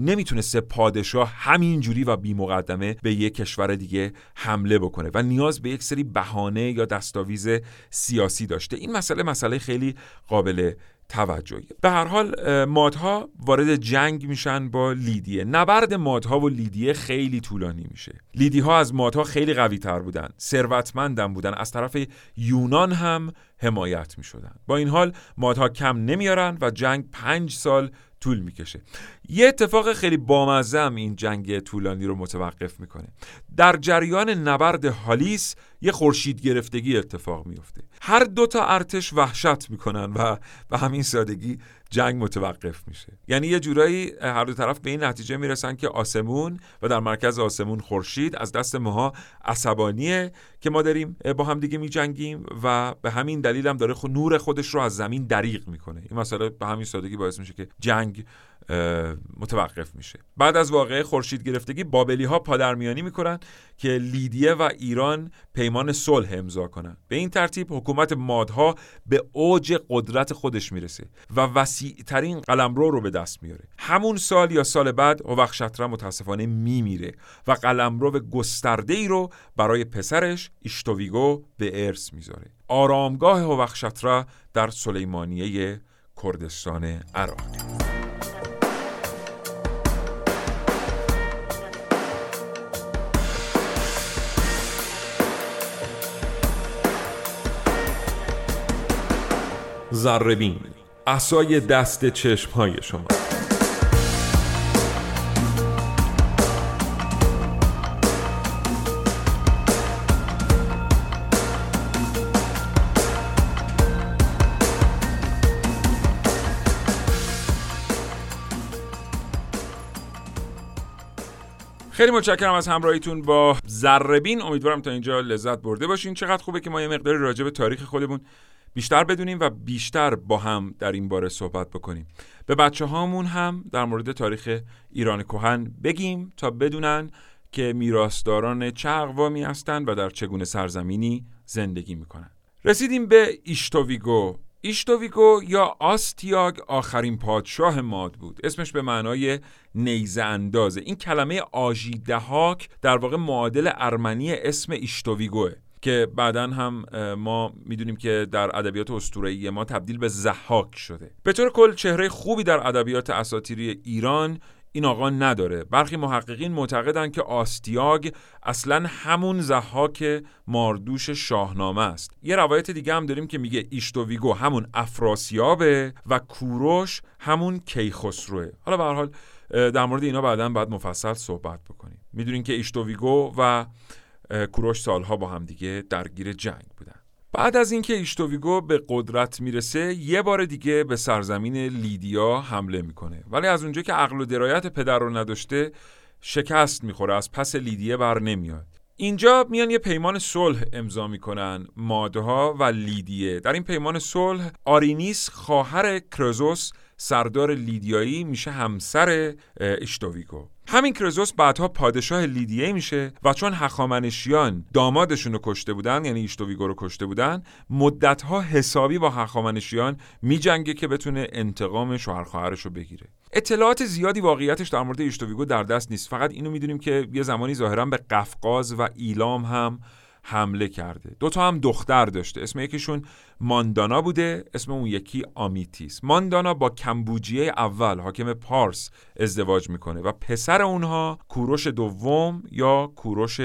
نمی‌تونسته پادشاه همینجوری و بی مقدمه به یک کشور دیگه حمله بکنه و نیاز به یک سری بهانه یا دستاویز سیاسی داشته. این مسئله مسئله خیلی قابل توجهی به هر حال مادها وارد جنگ میشن با لیدیه. نبرد مادها و لیدیه خیلی طولانی میشه. لیدی ها از مادها خیلی قوی تر بودن ثروتمندم بودن. از طرف یونان هم حمایت می‌شدن. با این حال مادها کم نمیارن و جنگ پنج سال طول می‌کشه. یه اتفاق خیلی بامزه هم این جنگ طولانی رو متوقف می‌کنه. در جریان نبرد هالیس یه خورشید گرفتگی اتفاق میفته هر دو تا ارتش وحشت می‌کنن و به همین سادگی جنگ متوقف میشه. یعنی یه جورایی هر دو طرف به این نتیجه می‌رسن که آسمون و در مرکز آسمون خورشید از دست ماها عصبانیه که ما داریم با هم دیگه میجنگیم و به همین دلیل هم داره نور خودش رو از زمین دریغ می‌کنه. این مسئله به همین سادگی باعث میشه که جنگ متوقف میشه. بعد از واقعه خورشید گرفتگی بابلی ها پادرمیانی می‌کنن که لیدیه و ایران پیمان صلح امضا کنن. به این ترتیب حکومت مادها به اوج قدرت خودش می‌رسه و وسیع ترین قلمرو رو به دست میاره همون سال یا سال بعد هوخشتره متاسفانه میمیره و قلمرو گسترده ای رو برای پسرش ایشتوویگو به ارث می‌ذاره. آرامگاه هوخشتره در سلیمانیه کردستان عراق. زربین اسای دست چشم های شما. خیلی متشکرم از همراهیتون با زربین. امیدوارم تا اینجا لذت برده باشین. چقدر خوبه که ما یه مقداری راجع به تاریخ خودمون بیشتر بدونیم و بیشتر با هم در این باره صحبت بکنیم. به بچه هامون هم در مورد تاریخ ایران کهن بگیم تا بدونن که میراثداران چه اقوامی هستند و در چگونه سرزمینی زندگی می‌کنن. رسیدیم به ایشتوویگو ایشتوویگو یا آستیاگ آخرین پادشاه ماد بود. اسمش به معنای نیزه اندازه. این کلمه آژیدهاک در واقع معادل ارمنی اسم ایشتوویگوه که بعدا هم ما می‌دونیم که در ادبیات اسطوره‌ای ما تبدیل به زحاک شده. به طور کل چهره خوبی در ادبیات اساطیری ایران این آقا نداره. برخی محققین معتقدند که آستیاگ اصلا همون زحاک ماردوش شاهنامه است. یه روایت دیگه هم داریم که میگه ایشتوویگو همون افراسیابه و کوروش همون کیخسروه. حالا به حال در مورد اینا بعدا باید مفصل صحبت بکنیم. می‌دونین که ایشتوویگو و کوروش سالها با هم دیگه درگیر جنگ بودن. بعد از اینکه ایشتوویگو به قدرت می‌رسه یه بار دیگه به سرزمین لیدیا حمله می‌کنه. ولی از اونجا که عقل و درایت پدر رو نداشته شکست می‌خوره از پس لیدیه بر نمیاد. اینجا میان یه پیمان صلح امضا می‌کنن مادها و لیدیه. در این پیمان صلح آرینیس خواهر کرزوس سردار لیدیایی میشه همسر ایشتوویگو همین کرزوس بعدها پادشاه لیدیه میشه و چون هخامنشیان دامادشون رو کشته بودن یعنی ایشتوویگو رو کشته بودن مدتها حسابی با هخامنشیان میجنگه که بتونه انتقام شوهر خواهرش رو بگیره. اطلاعات زیادی واقعیتش در مورد ایشتوویگو در دست نیست. فقط اینو می‌دونیم که یه زمانی ظاهرا به قفقاز و ایلام هم حمله کرده. دوتا هم دختر داشته. اسم یکیشون ماندانا بوده اسم اون یکی آمیتیس. ماندانا با کمبوجیه اول حاکم پارس ازدواج می‌کنه و پسر اونها کوروش دوم یا کوروش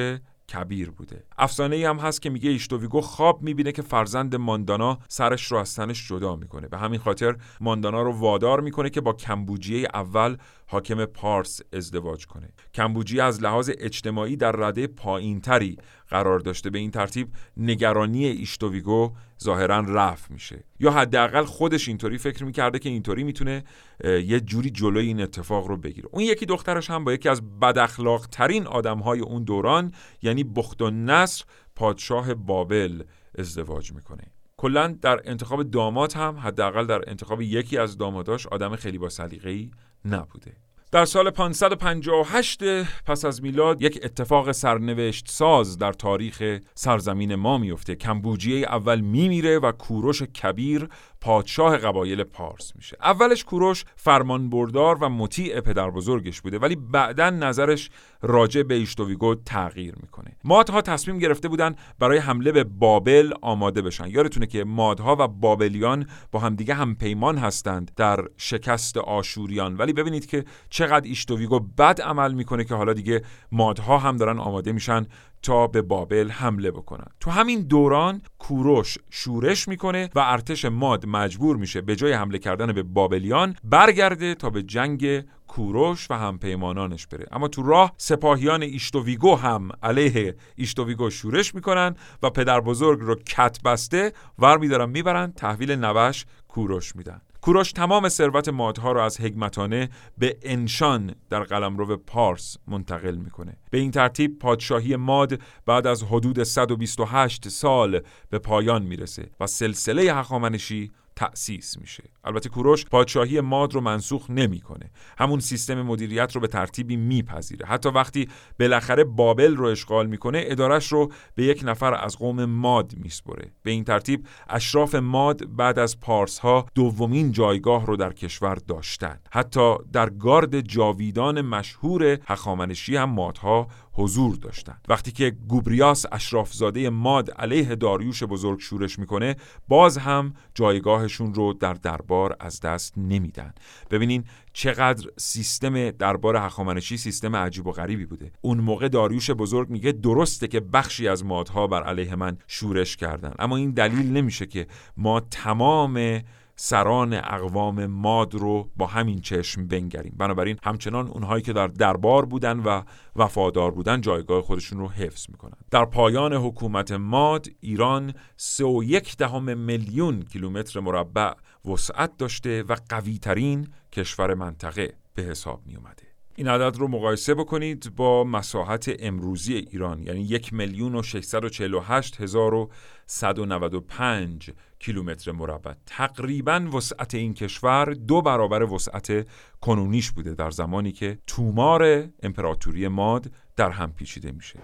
کبیر بوده. افسانه ای هم هست که میگه ایشتوویگو خواب می‌بینه که فرزند ماندانا سرش رو از تنش جدا می‌کنه. به همین خاطر ماندانا رو وادار می‌کنه که با کمبوجیه اول حاکم پارس ازدواج کنه. کمبوجی از لحاظ اجتماعی در رده پایینتری قرار داشته به این ترتیب نگرانی ایشتوویگو ظاهرا رفع میشه. یا حداقل خودش اینطوری فکر می‌کرده که اینطوری می‌تونه یه جوری جلوی این اتفاق رو بگیره. اون یکی دخترش هم با یکی از بداخلاق ترین آدم های اون دوران یعنی بخت و نصر پادشاه بابل ازدواج می‌کنه. کلا در انتخاب داماد هم حداقل در انتخاب یکی از داماداش آدم خیلی با سلیقه‌ای نبوده. در سال 558 پس از میلاد یک اتفاق سرنوشت ساز در تاریخ سرزمین ما میفته. کمبوجیه اول میمیره و کوروش کبیر پادشاه قبایل پارس میشه. اولش کوروش فرمان بردار و مطیع پدر بزرگش بوده ولی بعدا نظرش راجع به ایشتوویگو تغییر می‌کنه. مادها تصمیم گرفته بودن برای حمله به بابل آماده بشن. یادتونه که مادها و بابلیان با همدیگه هم پیمان هستند در شکست آشوریان. ولی ببینید که چقدر ایشتوویگو بد عمل می‌کنه که حالا دیگه مادها هم دارن آماده میشن تا به بابل حمله بکنن. تو همین دوران کوروش شورش می‌کنه و ارتش ماد مجبور میشه به جای حمله کردن به بابلیان برگرده تا به جنگ کوروش و همپیمانانش بره. اما تو راه سپاهیان ایشتوویگو هم علیه ایشتوویگو شورش می‌کنن و پدر بزرگ رو کت بسته ور میدارن می‌برن تحویل نوش کوروش میدن. کوروش تمام ثروت مادها را از حکمتانه به انشان در قلمرو پارس منتقل می‌کنه. به این ترتیب پادشاهی ماد بعد از حدود 128 سال به پایان می‌رسه و سلسله هخامنشی تأسیس میشه. البته کوروش پادشاهی ماد رو منسوخ نمی‌کنه. همون سیستم مدیریت رو به ترتیبی میپذیره. حتی وقتی بالاخره بابل رو اشغال می‌کنه ادارش رو به یک نفر از قوم ماد میسپره. به این ترتیب اشراف ماد بعد از پارس ها دومین جایگاه رو در کشور داشتن. حتی در گارد جاویدان مشهور هخامنشی هم مادها حضور داشتند. وقتی که گوبریاس اشرافزاده ماد علیه داریوش بزرگ شورش می‌کنه باز هم جایگاهشون رو در دربار از دست نمیدن. ببینین چقدر سیستم دربار هخامنشی سیستم عجیب و غریبی بوده. اون موقع داریوش بزرگ میگه درسته که بخشی از مادها بر علیه من شورش کردن اما این دلیل نمیشه که ما تمام سران اقوام ماد رو با همین چشم بنگریم بنابراین همچنان اونهایی که در دربار بودن و وفادار بودن جایگاه خودشون رو حفظ می‌کنن در پایان حکومت ماد ایران سه و یک دهم میلیون کیلومتر مربع وسعت داشته و قوی ترین کشور منطقه به حساب می اومده. این عدد رو مقایسه بکنید با مساحت امروزی ایران یعنی یک میلیون و 648 هزار و 195 کیلومتر مربع. تقریبا وسعت این کشور دو برابر وسعت کنونیش بوده در زمانی که تومار امپراتوری ماد در هم پیچیده میشه.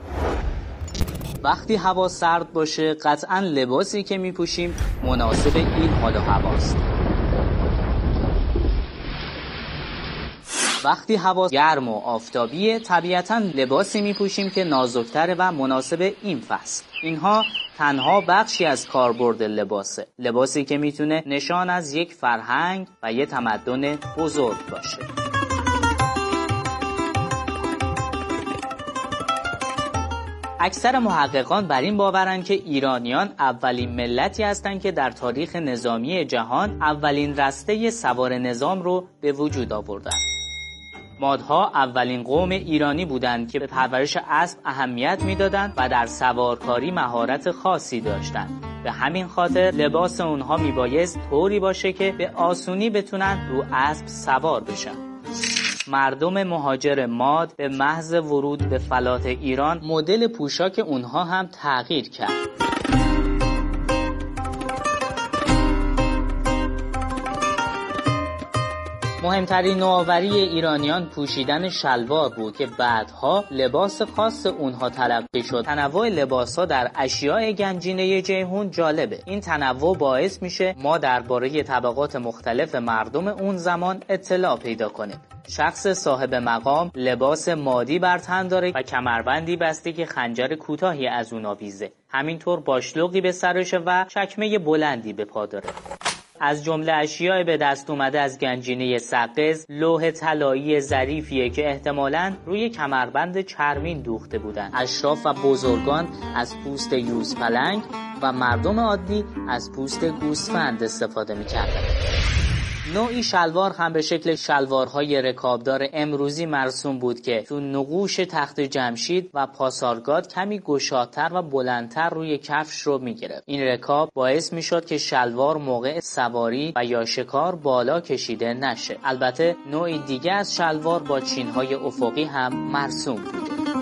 وقتی هوا سرد باشه قطعا لباسی که میپوشیم مناسب این حال هواست. وقتی هوا گرم و آفتابیه طبیعتا لباسی میپوشیم که نازکتره و مناسب این فصل. اینها تنها بخشی از کاربرد لباسه لباسی که می‌تونه نشان از یک فرهنگ و یه تمدن بزرگ باشه اکثر محققان بر این باورند که ایرانیان اولین ملتی هستند که در تاریخ نظامی جهان اولین رسته سوار نظام رو به وجود آوردند. مادها اولین قوم ایرانی بودند که به پرورش اسب اهمیت می‌دادند و در سوارکاری مهارت خاصی داشتند. به همین خاطر لباس اونها میبایست طوری باشه که به آسونی بتونن رو اسب سوار بشن. مردم مهاجر ماد به محض ورود به فلات ایران مدل پوشاک اونها هم تغییر کرد. مهمترین نوآوری ایرانیان پوشیدن شلوار بود که بعدها لباس خاص اونها تلقی شد. تنوع لباس ها در اشیاء گنجینه جیهون جالبه. این تنوع باعث میشه ما درباره طبقات مختلف مردم اون زمان اطلاع پیدا کنیم. شخص صاحب مقام لباس مادی بر تن داره و کمربندی بسته که خنجر کوتاهی از اون آویزه. همینطور باشلوقی به سرشه و چکمه بلندی به پا داره. از جمله اشیاء به دست اومده از گنجینه سقز لوح طلایی ظریفیه که احتمالا روی کمربند چرمین دوخته بودن اشراف و بزرگان از پوست یوز پلنگ و مردم عادی از پوست گوسفند استفاده می‌کردن نوعی شلوار هم به شکل شلوارهای رکابدار امروزی مرسوم بود که تو نقوش تخت جمشید و پاسارگاد کمی گشادتر و بلندتر روی کفش رو می‌گرفت. این رکاب باعث می‌شد که شلوار موقع سواری و یا شکار بالا کشیده نشه. البته نوعی دیگه از شلوار با چینهای افقی هم مرسوم بوده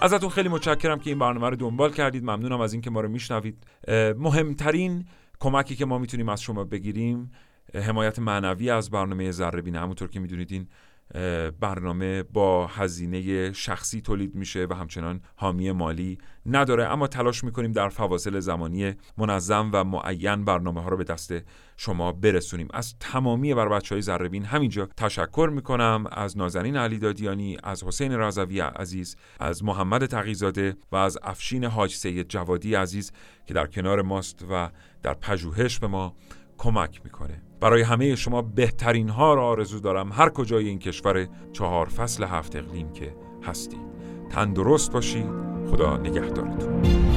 ازتون خیلی متشکرم که این برنامه رو دنبال کردید. ممنونم از اینکه ما رو میشنوید. مهمترین کمکی که ما می‌تونیم از شما بگیریم حمایت معنوی از برنامه ذره همونطور که می‌دونید این برنامه با هزینه شخصی تولید میشه و همچنان حامی مالی نداره. اما تلاش می‌کنیم در فواصل زمانی منظم و معین برنامه ها رو به دست شما برسونیم. از تمامی بر بچه های زربین همینجا تشکر می‌کنم. از نازنین علی دادیانی از حسین رضوی عزیز از محمد تقیزاده و از افشین حاج سید جوادی عزیز که در کنار ماست و در پژوهش به ما کمک می‌کنه. برای همه شما بهترین ها را آرزو دارم هر کجای این کشور چهار فصل هفت اقلیم که هستید. تندرست باشید. خدا نگهدارتون.